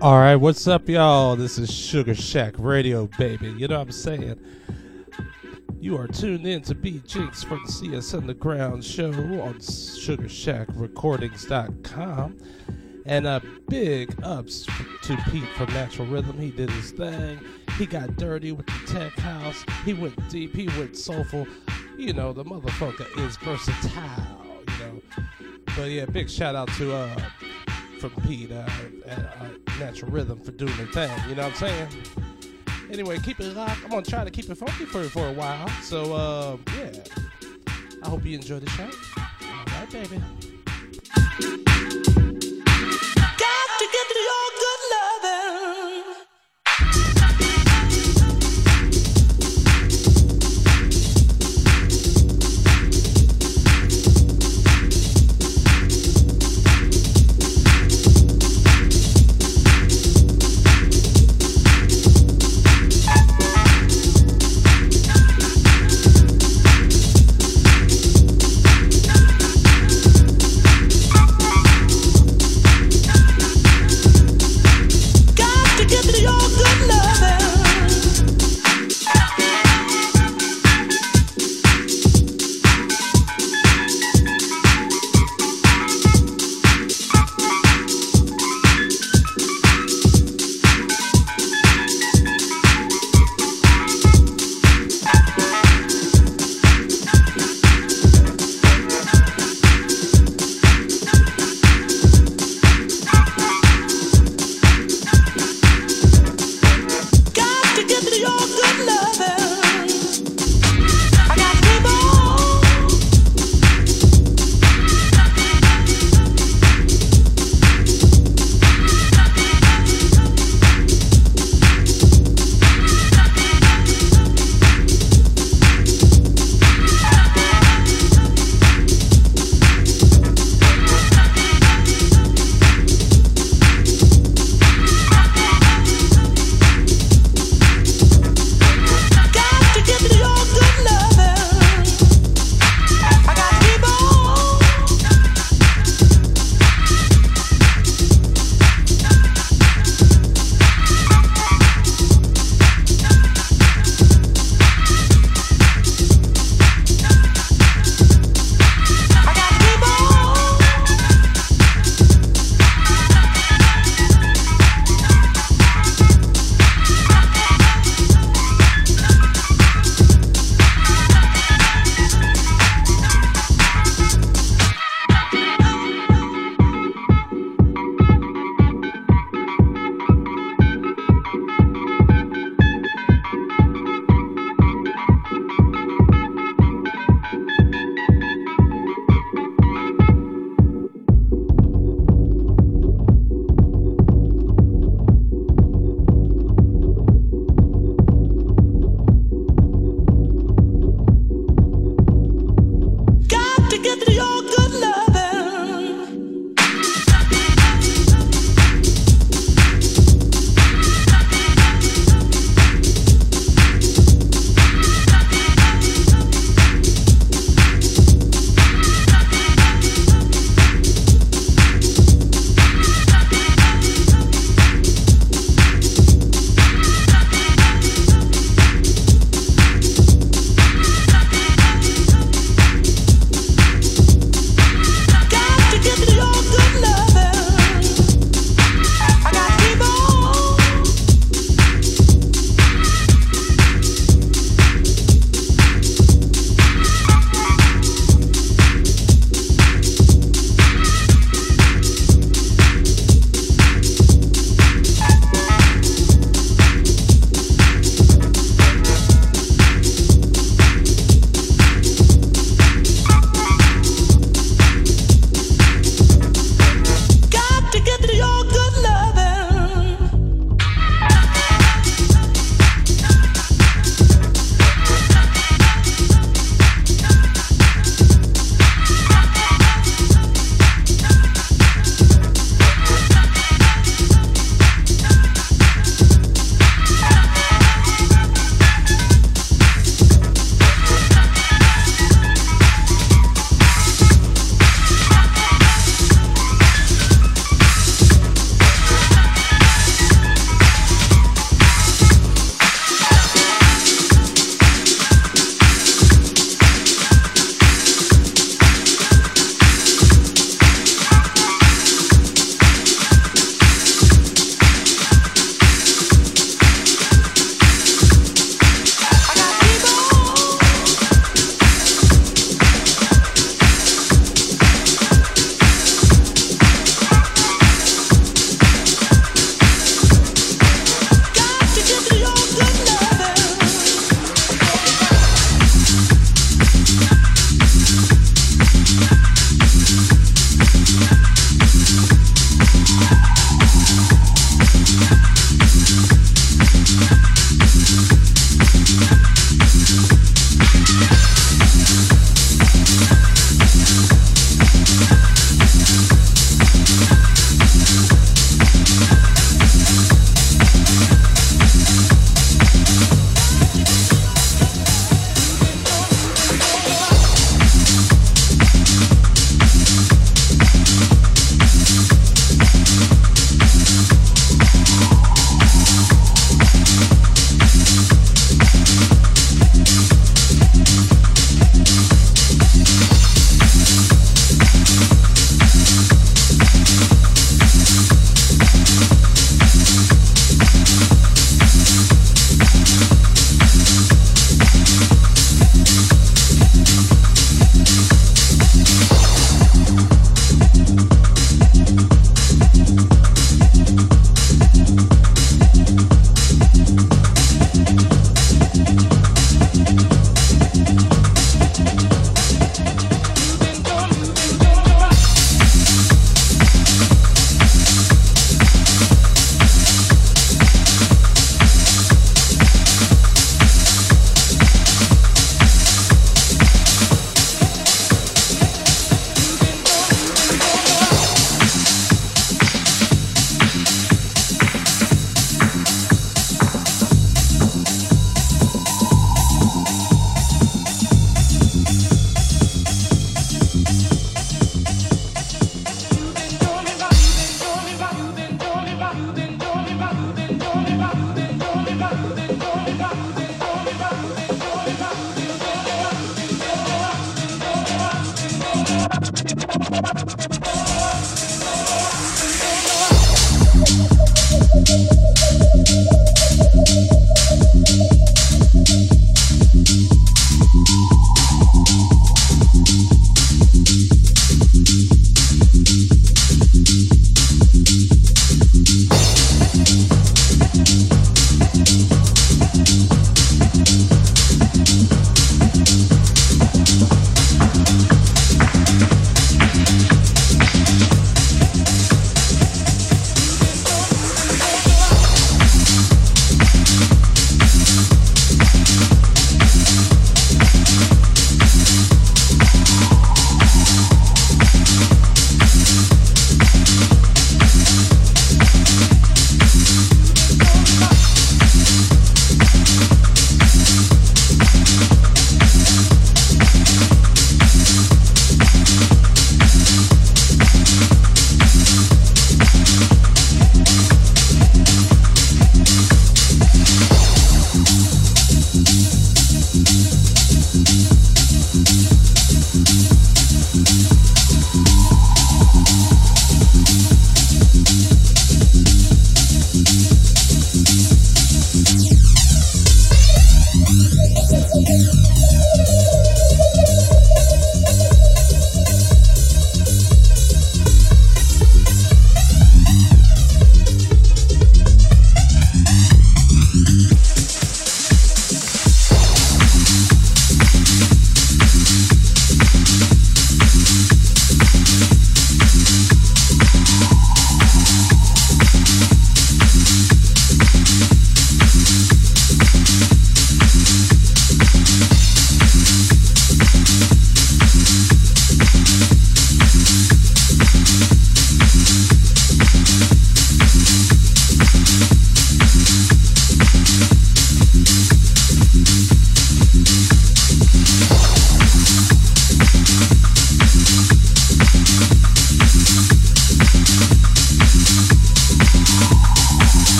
All right, what's up, y'all? This is Sugar Shack Radio, baby. You know what I'm saying? You are tuned in to B Jinx from the CS Underground show on SugarShackRecordings.com. And a big ups to Pete from Natural Rhythm. He did his thing. He got dirty with the tech house. He went deep. He went soulful. You know, the motherfucker is versatile, you know. But yeah, big shout out to uh from Pete uh, at Natural Rhythm for doing their thing. You know what I'm saying? Anyway, keep it locked. I'm gonna try to keep it funky for for a while. So uh, yeah, I hope you enjoy the show. All right, baby. Got to get your good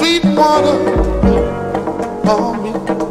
sweet water on me.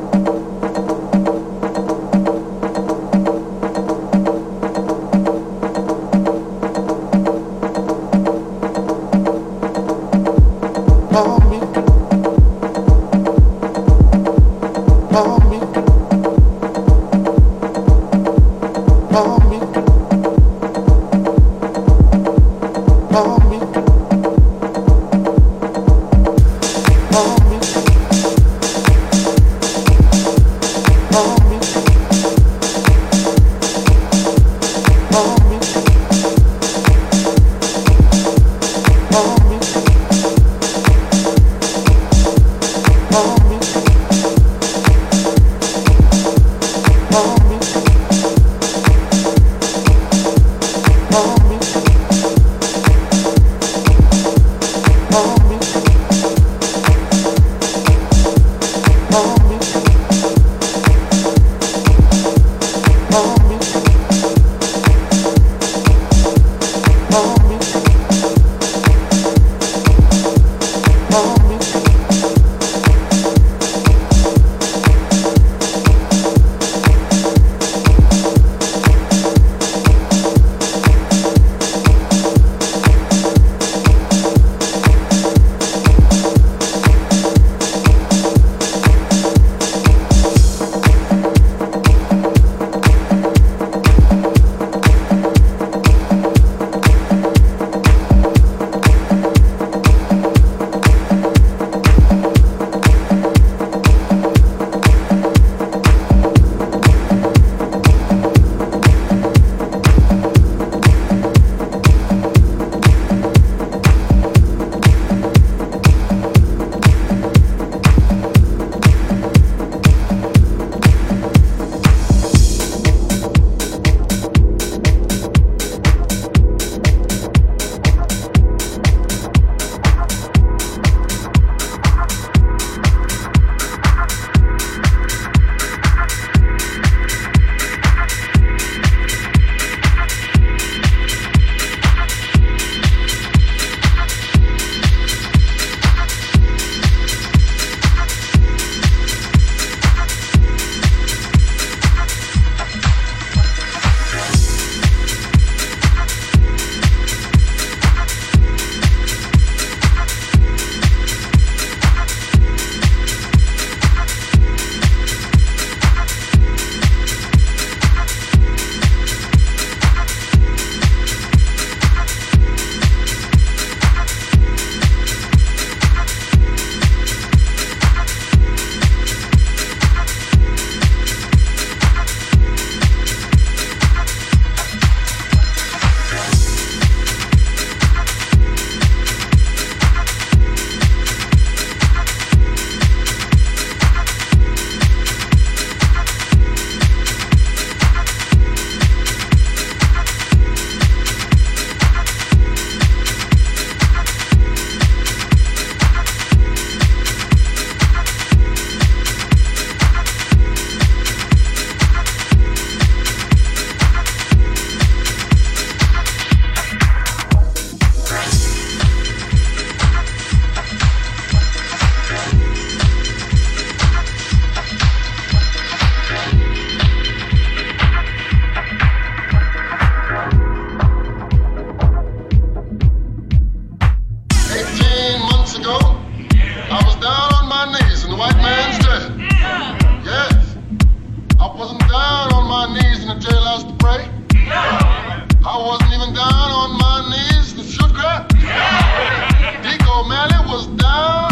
down on my knees in the jailhouse to pray. Yeah. I wasn't even down on my knees to sugar. Yeah. Dick O'Malley was down.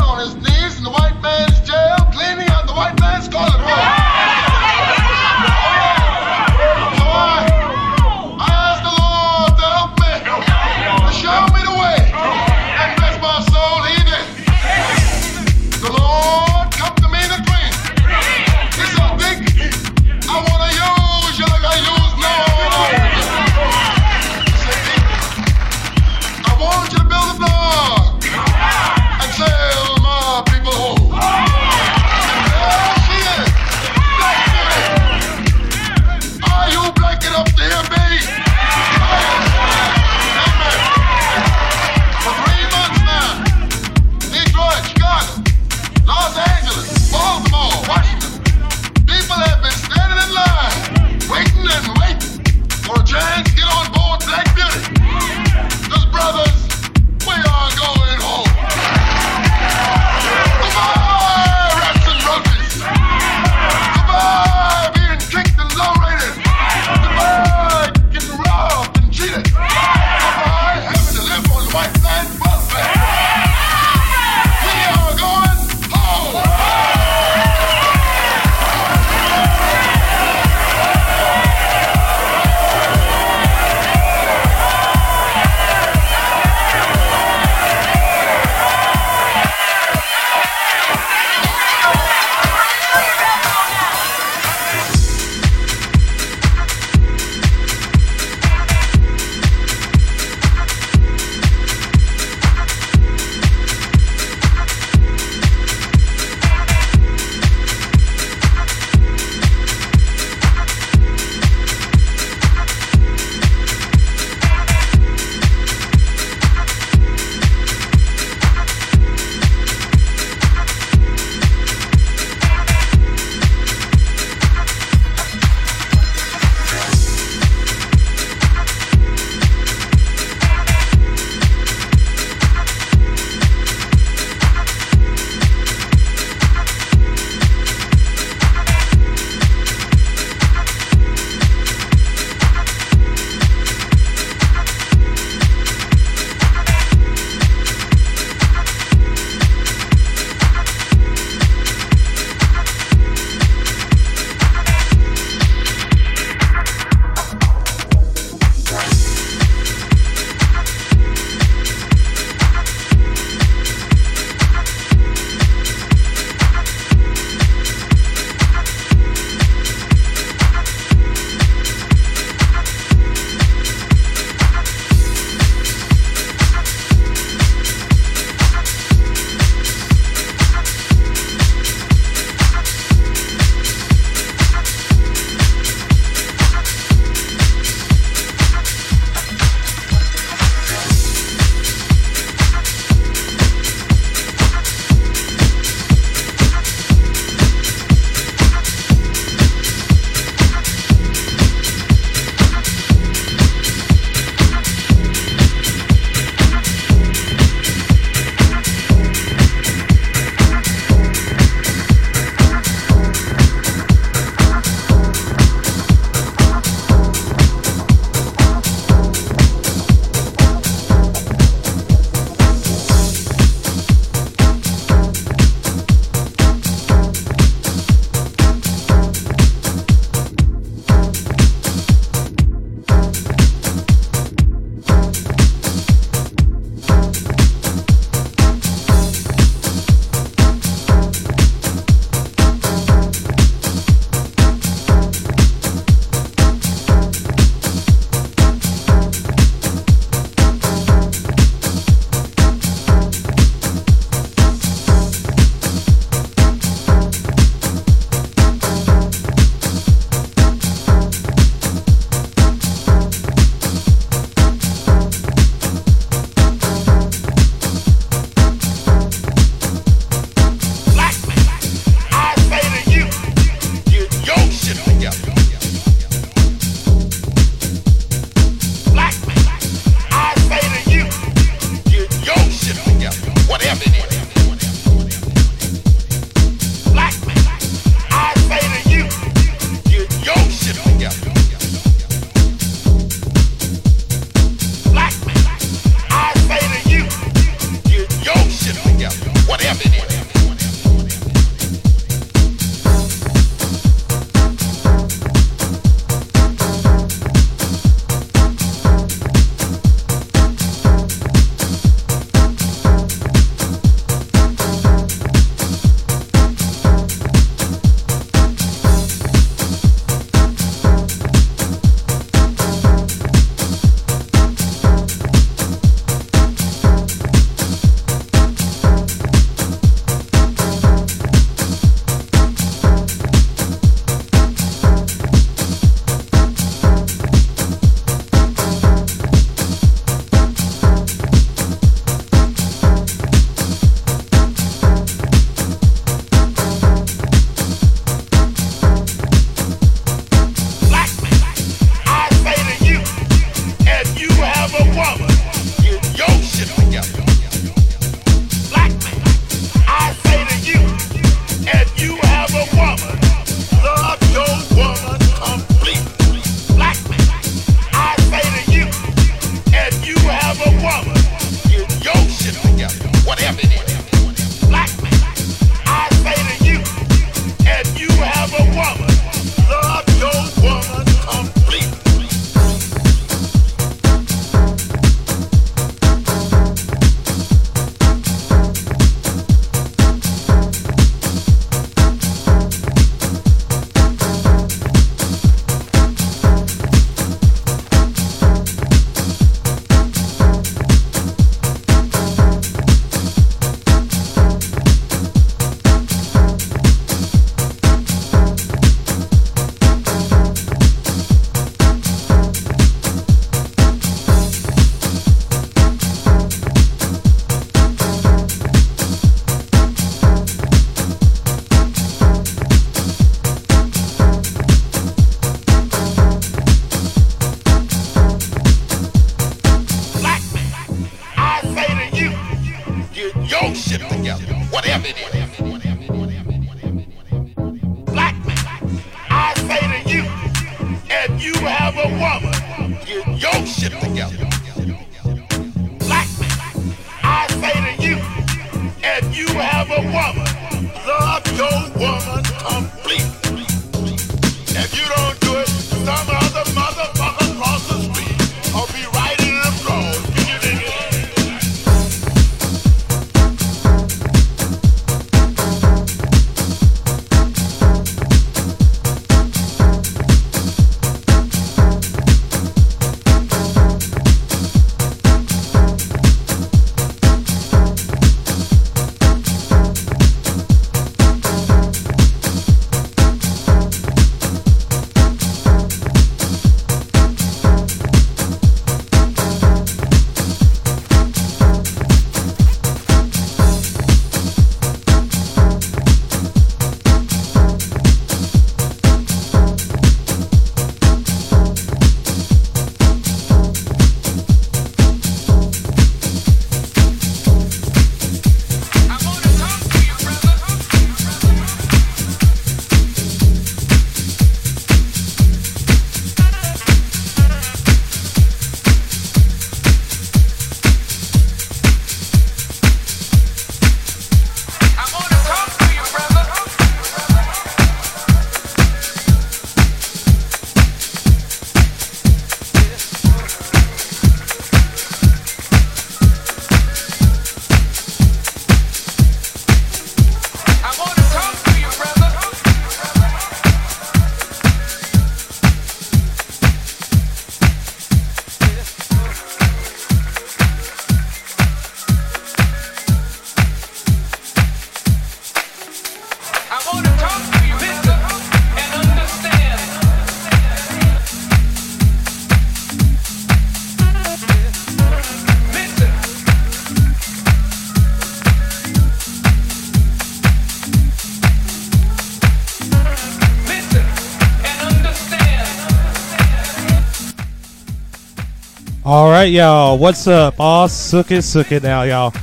Right, y'all. What's up? All sook it, it now, y'all.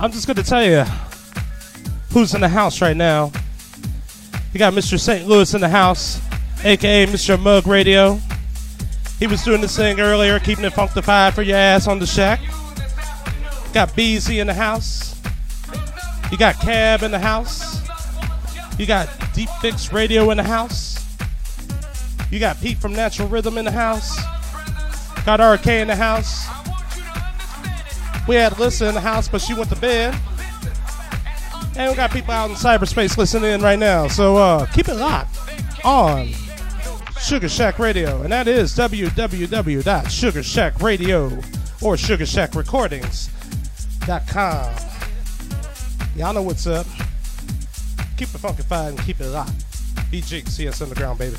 I'm just gonna tell you who's in the house right now. You got Mr. St. Louis in the house, aka Mr. Mug Radio. He was doing this thing earlier, keeping it funkified for your ass on the shack. Got BZ in the house. You got Cab in the house. You got Deep Fix Radio in the house. You got Pete from Natural Rhythm in the house. Got RK in the house. We had Alyssa in the house, but she went to bed. And we got people out in cyberspace listening in right now. So uh, keep it locked on Sugar Shack Radio. And that is www.sugarshackradio or sugarshackrecordings.com. Y'all know what's up. Keep it funkified and keep it locked. BG, CS Underground, baby.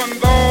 Even though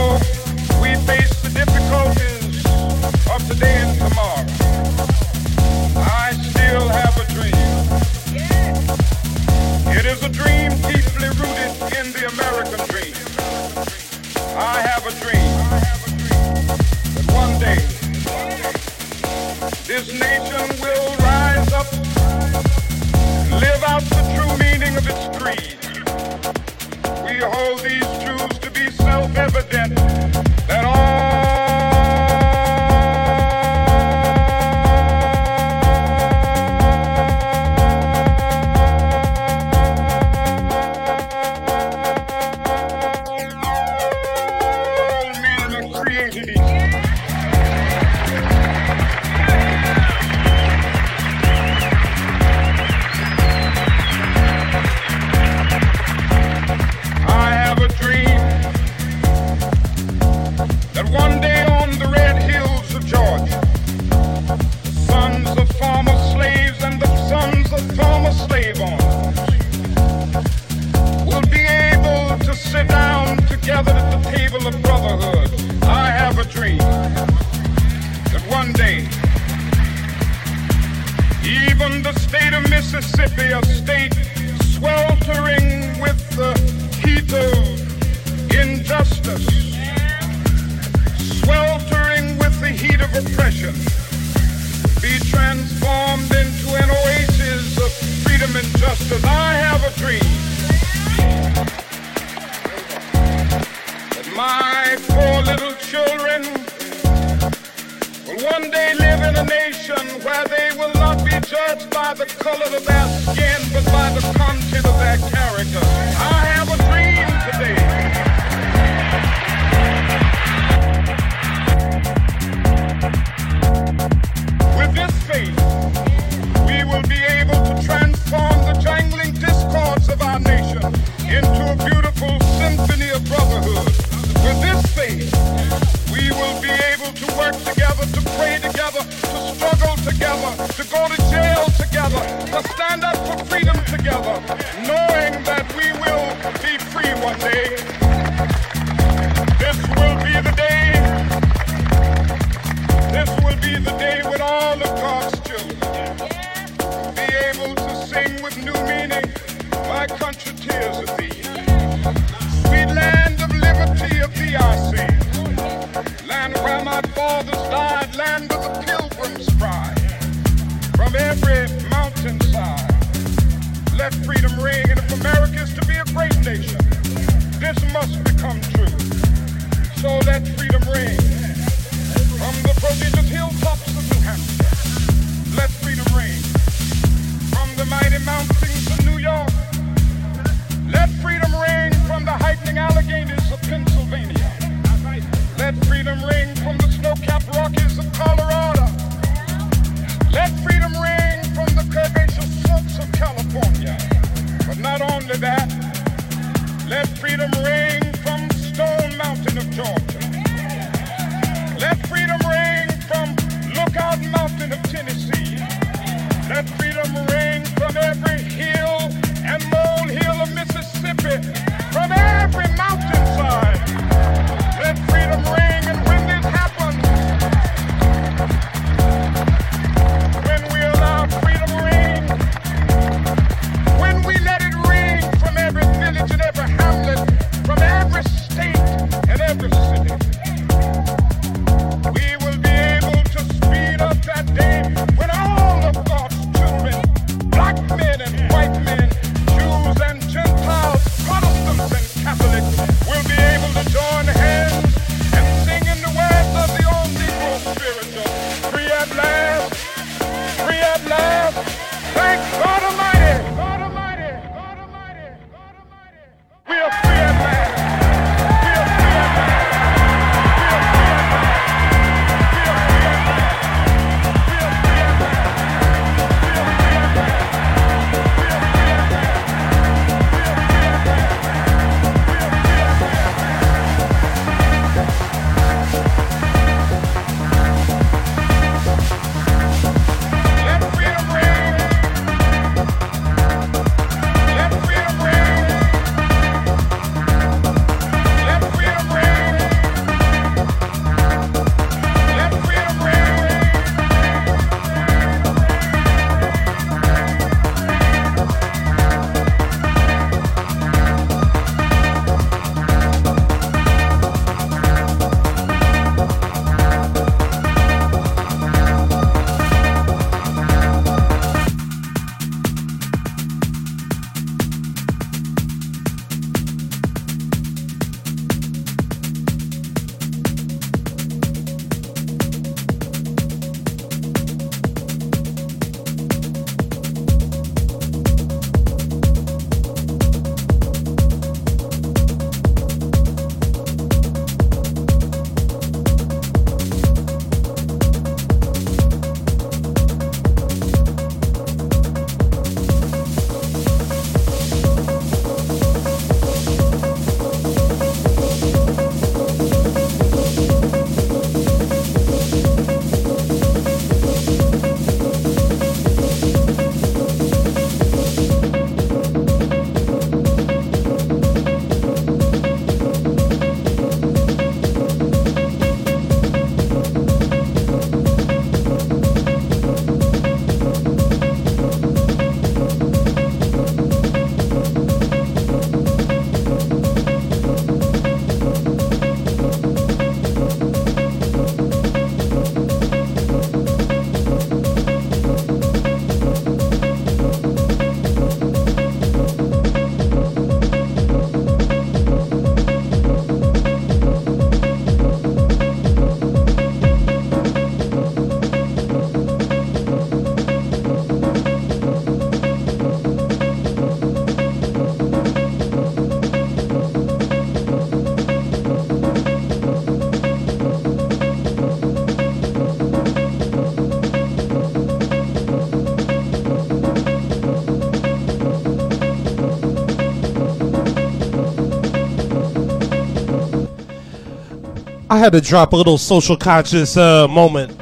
had to drop a little social conscious uh, moment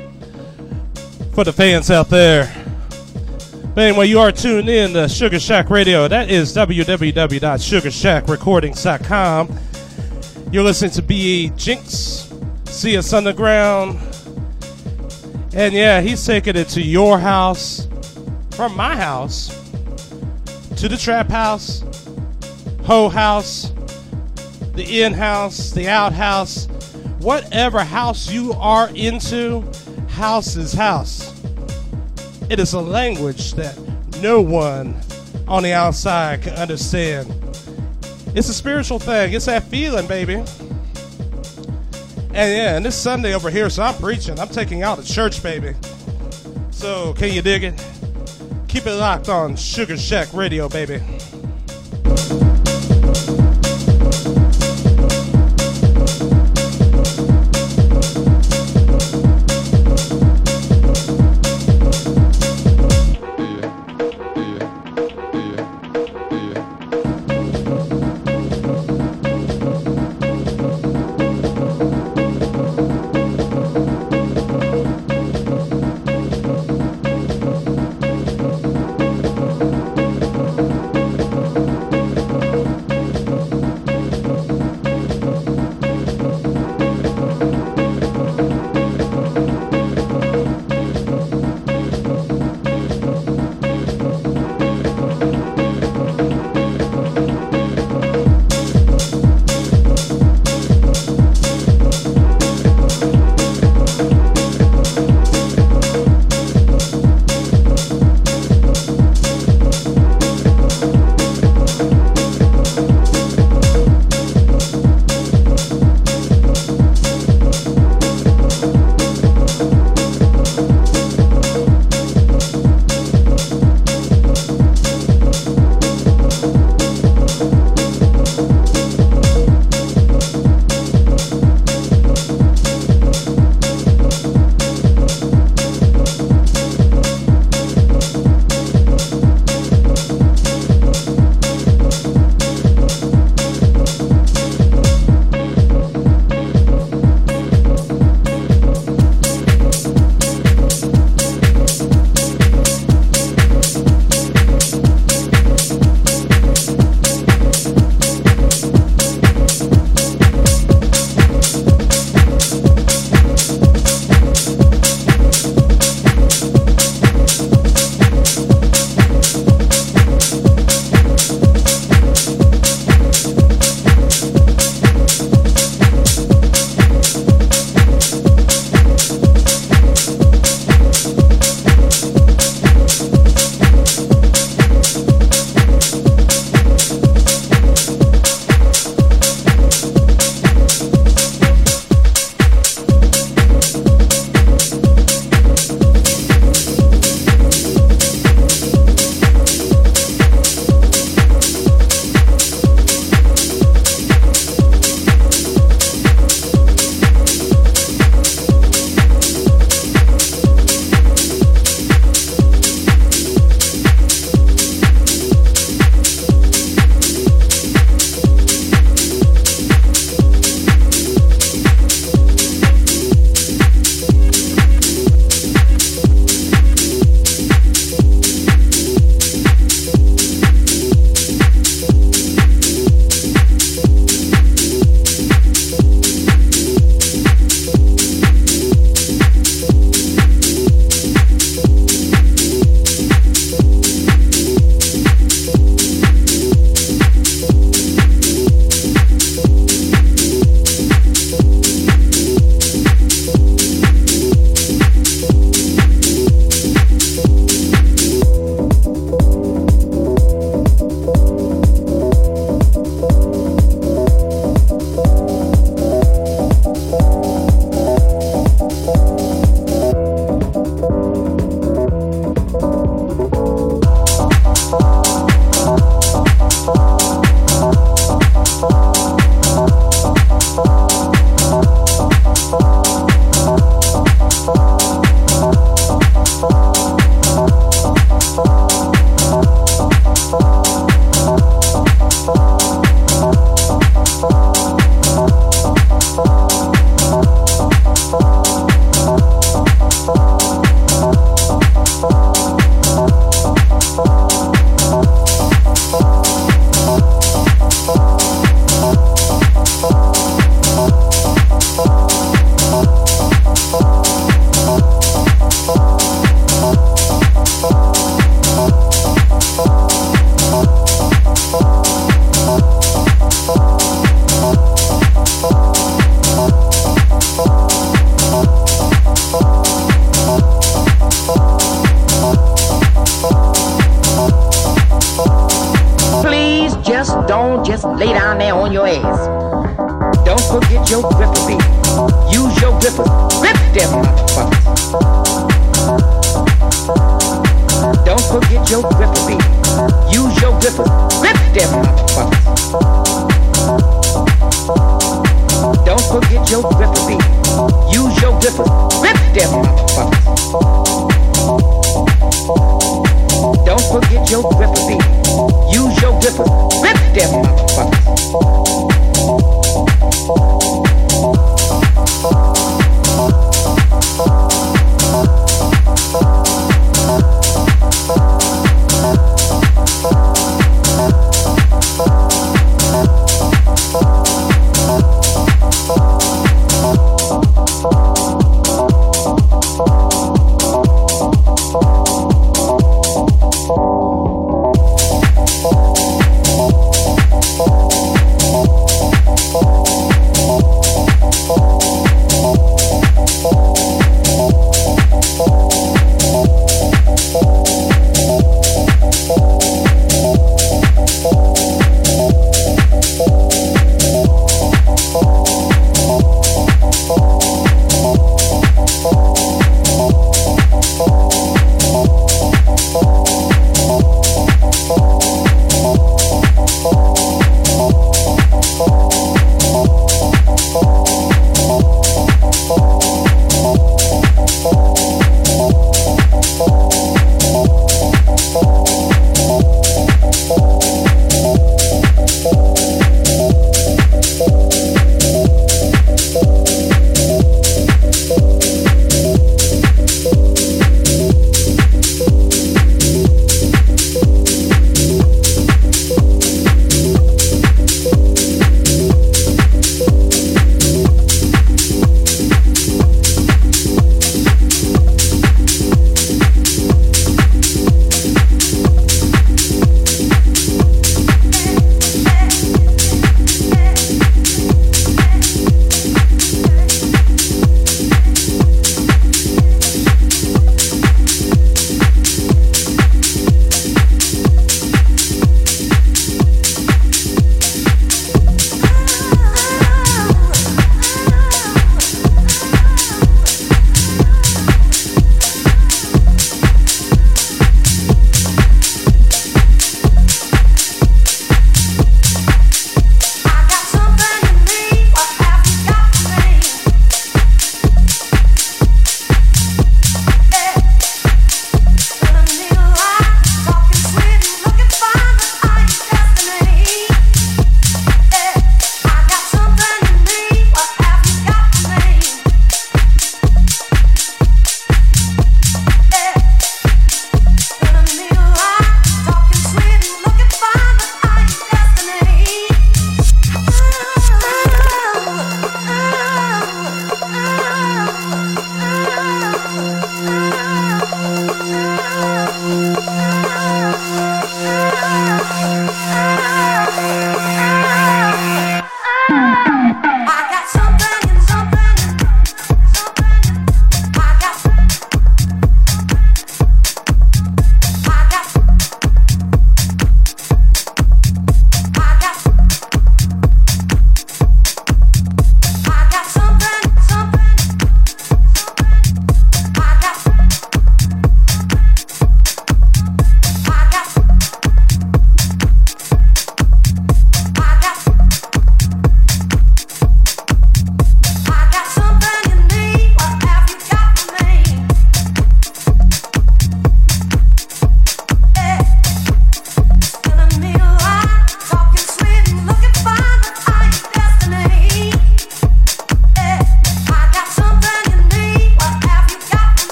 for the fans out there. But anyway, you are tuned in to Sugar Shack Radio. That is www.sugarshackrecordings.com. You're listening to B.E. Jinx, CS Underground. And yeah, he's taking it to your house, from my house, to the trap house, hoe house, the in house, the out house, whatever house you are into, house is house. It is a language that no one on the outside can understand. It's a spiritual thing. It's that feeling, baby. And yeah, and this Sunday over here, so I'm preaching. I'm taking out the church, baby. So can you dig it? Keep it locked on Sugar Shack Radio, baby.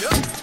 Yep.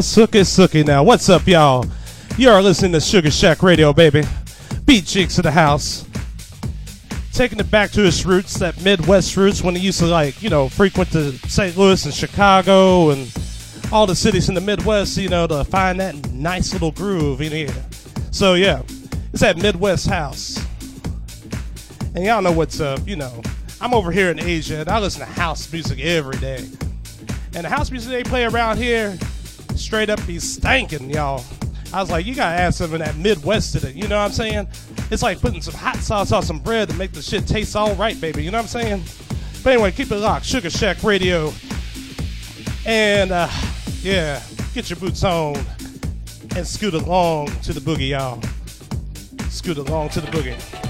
Sookie sookie now. What's up, y'all? You are listening to Sugar Shack Radio, baby. B.Jinx of the house. Taking it back to its roots, that Midwest roots when he used to, like, you know, frequent to St. Louis and Chicago and all the cities in the Midwest, you know, to find that nice little groove in here. So, yeah, it's that Midwest house. And y'all know what's up, you know. I'm over here in Asia and I listen to house music every day. And the house music they play around here, straight up be stanking, y'all. I was like, you gotta add some of that Midwest to it. You know what I'm saying? It's like putting some hot sauce on some bread to make the shit taste all right, baby. You know what I'm saying? But anyway, keep it locked. Sugar Shack Radio. And uh, yeah, get your boots on and scoot along to the boogie, y'all. Scoot along to the boogie.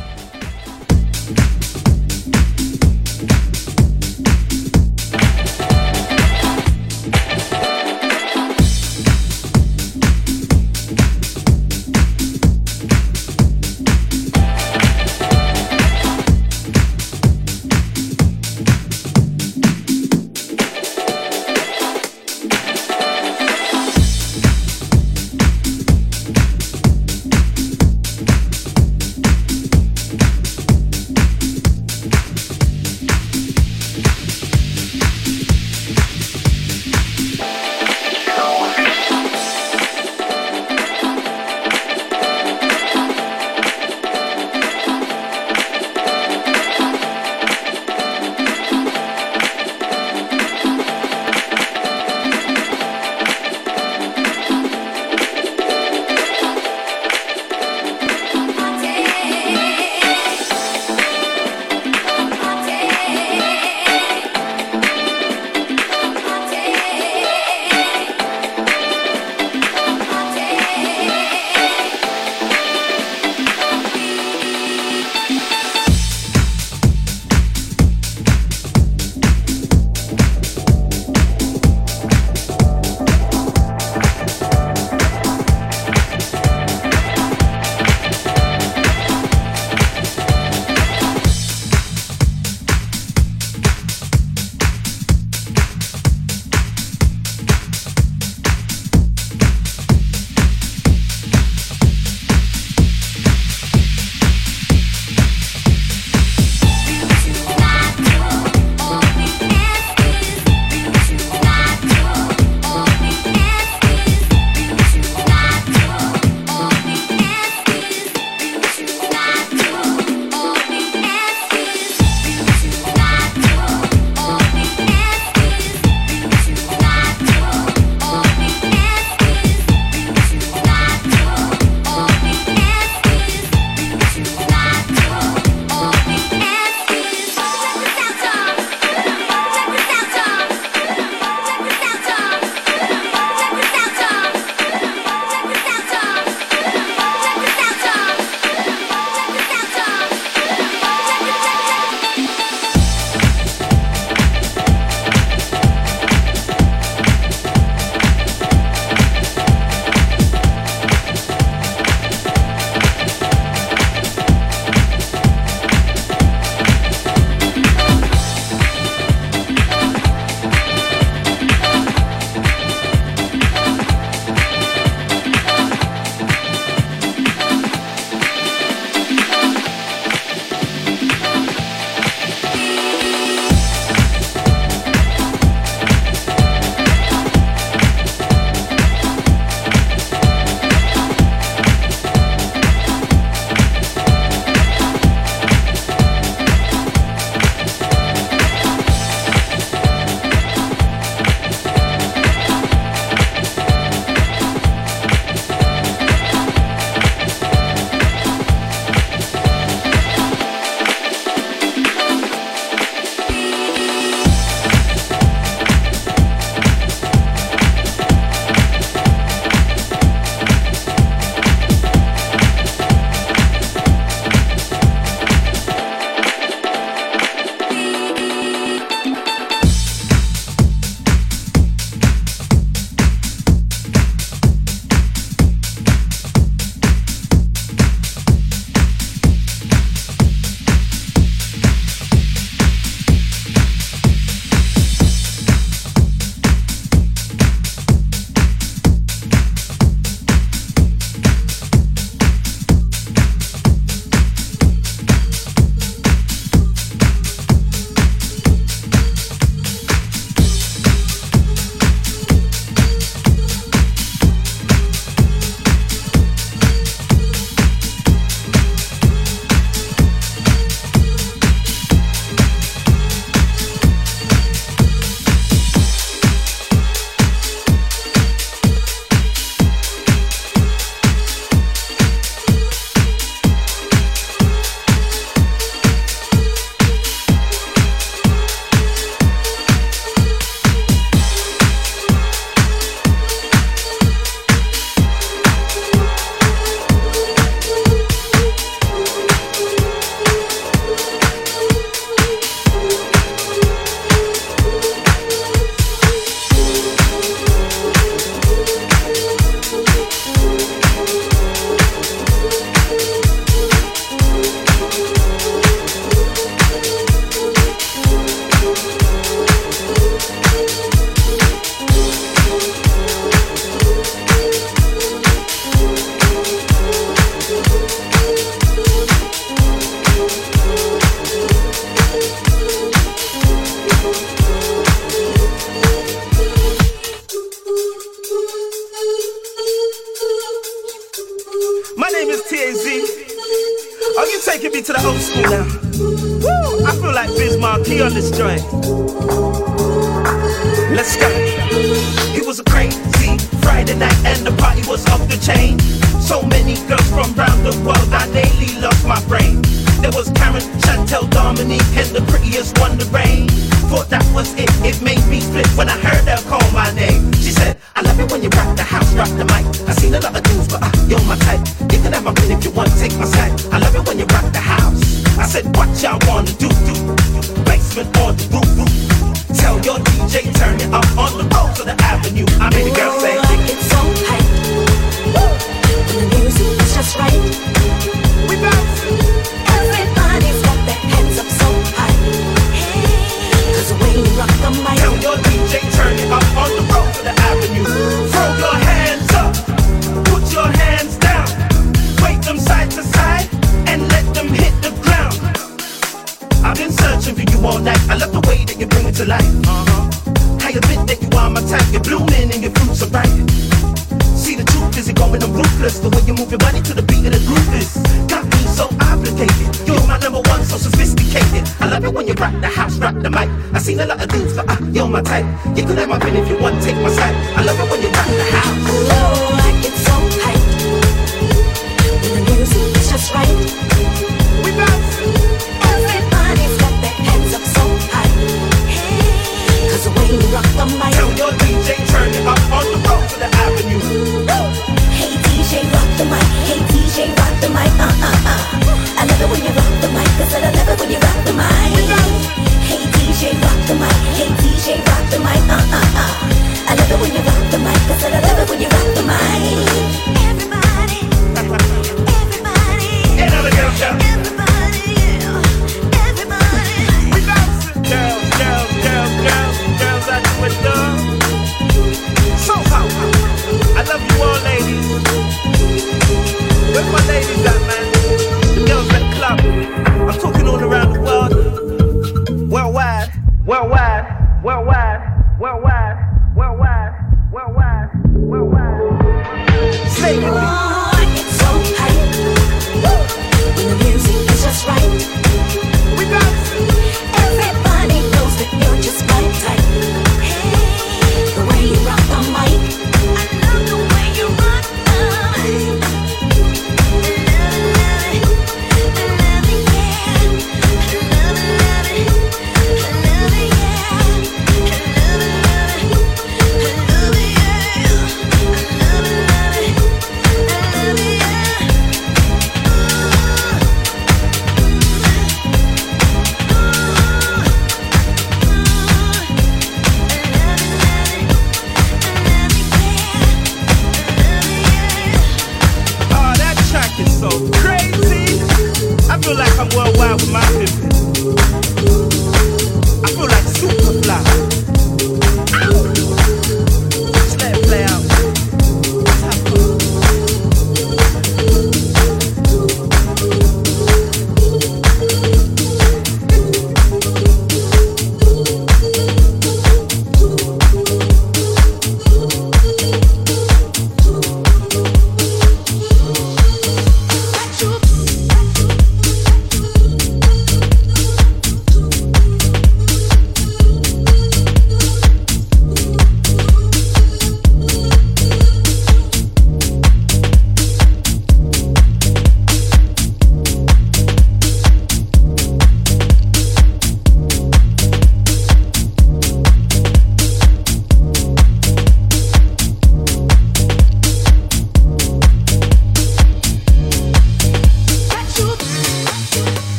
rock the mic. Tell your DJ turn it up on the road to the after.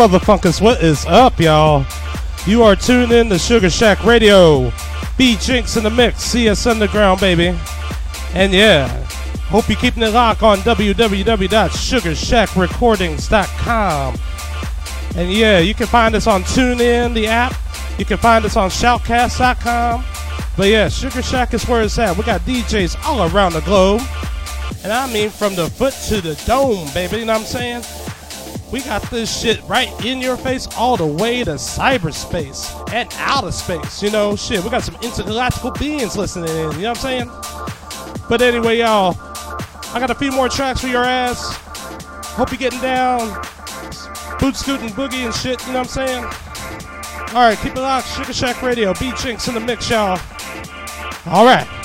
Motherfuckers, what is up, y'all? You are tuned in to Sugar Shack Radio. B.Jinx in the mix, CS Underground, baby. And yeah, hope you're keeping it locked on www.sugarshackrecordings.com. And yeah, you can find us on TuneIn, the app. You can find us on shoutcast.com. But yeah, Sugar Shack is where it's at. We got DJs all around the globe. And I mean from the foot to the dome, baby. You know what I'm saying? We got this shit right in your face all the way to cyberspace and outer space. You know, shit, we got some intergalactical beings listening in. You know what I'm saying? But anyway, y'all, I got a few more tracks for your ass. Hope you're getting down. Boot scooting boogie and shit, you know what I'm saying? All right, keep it locked. Sugar Shack Radio, B.Jinx in the mix, y'all. All right.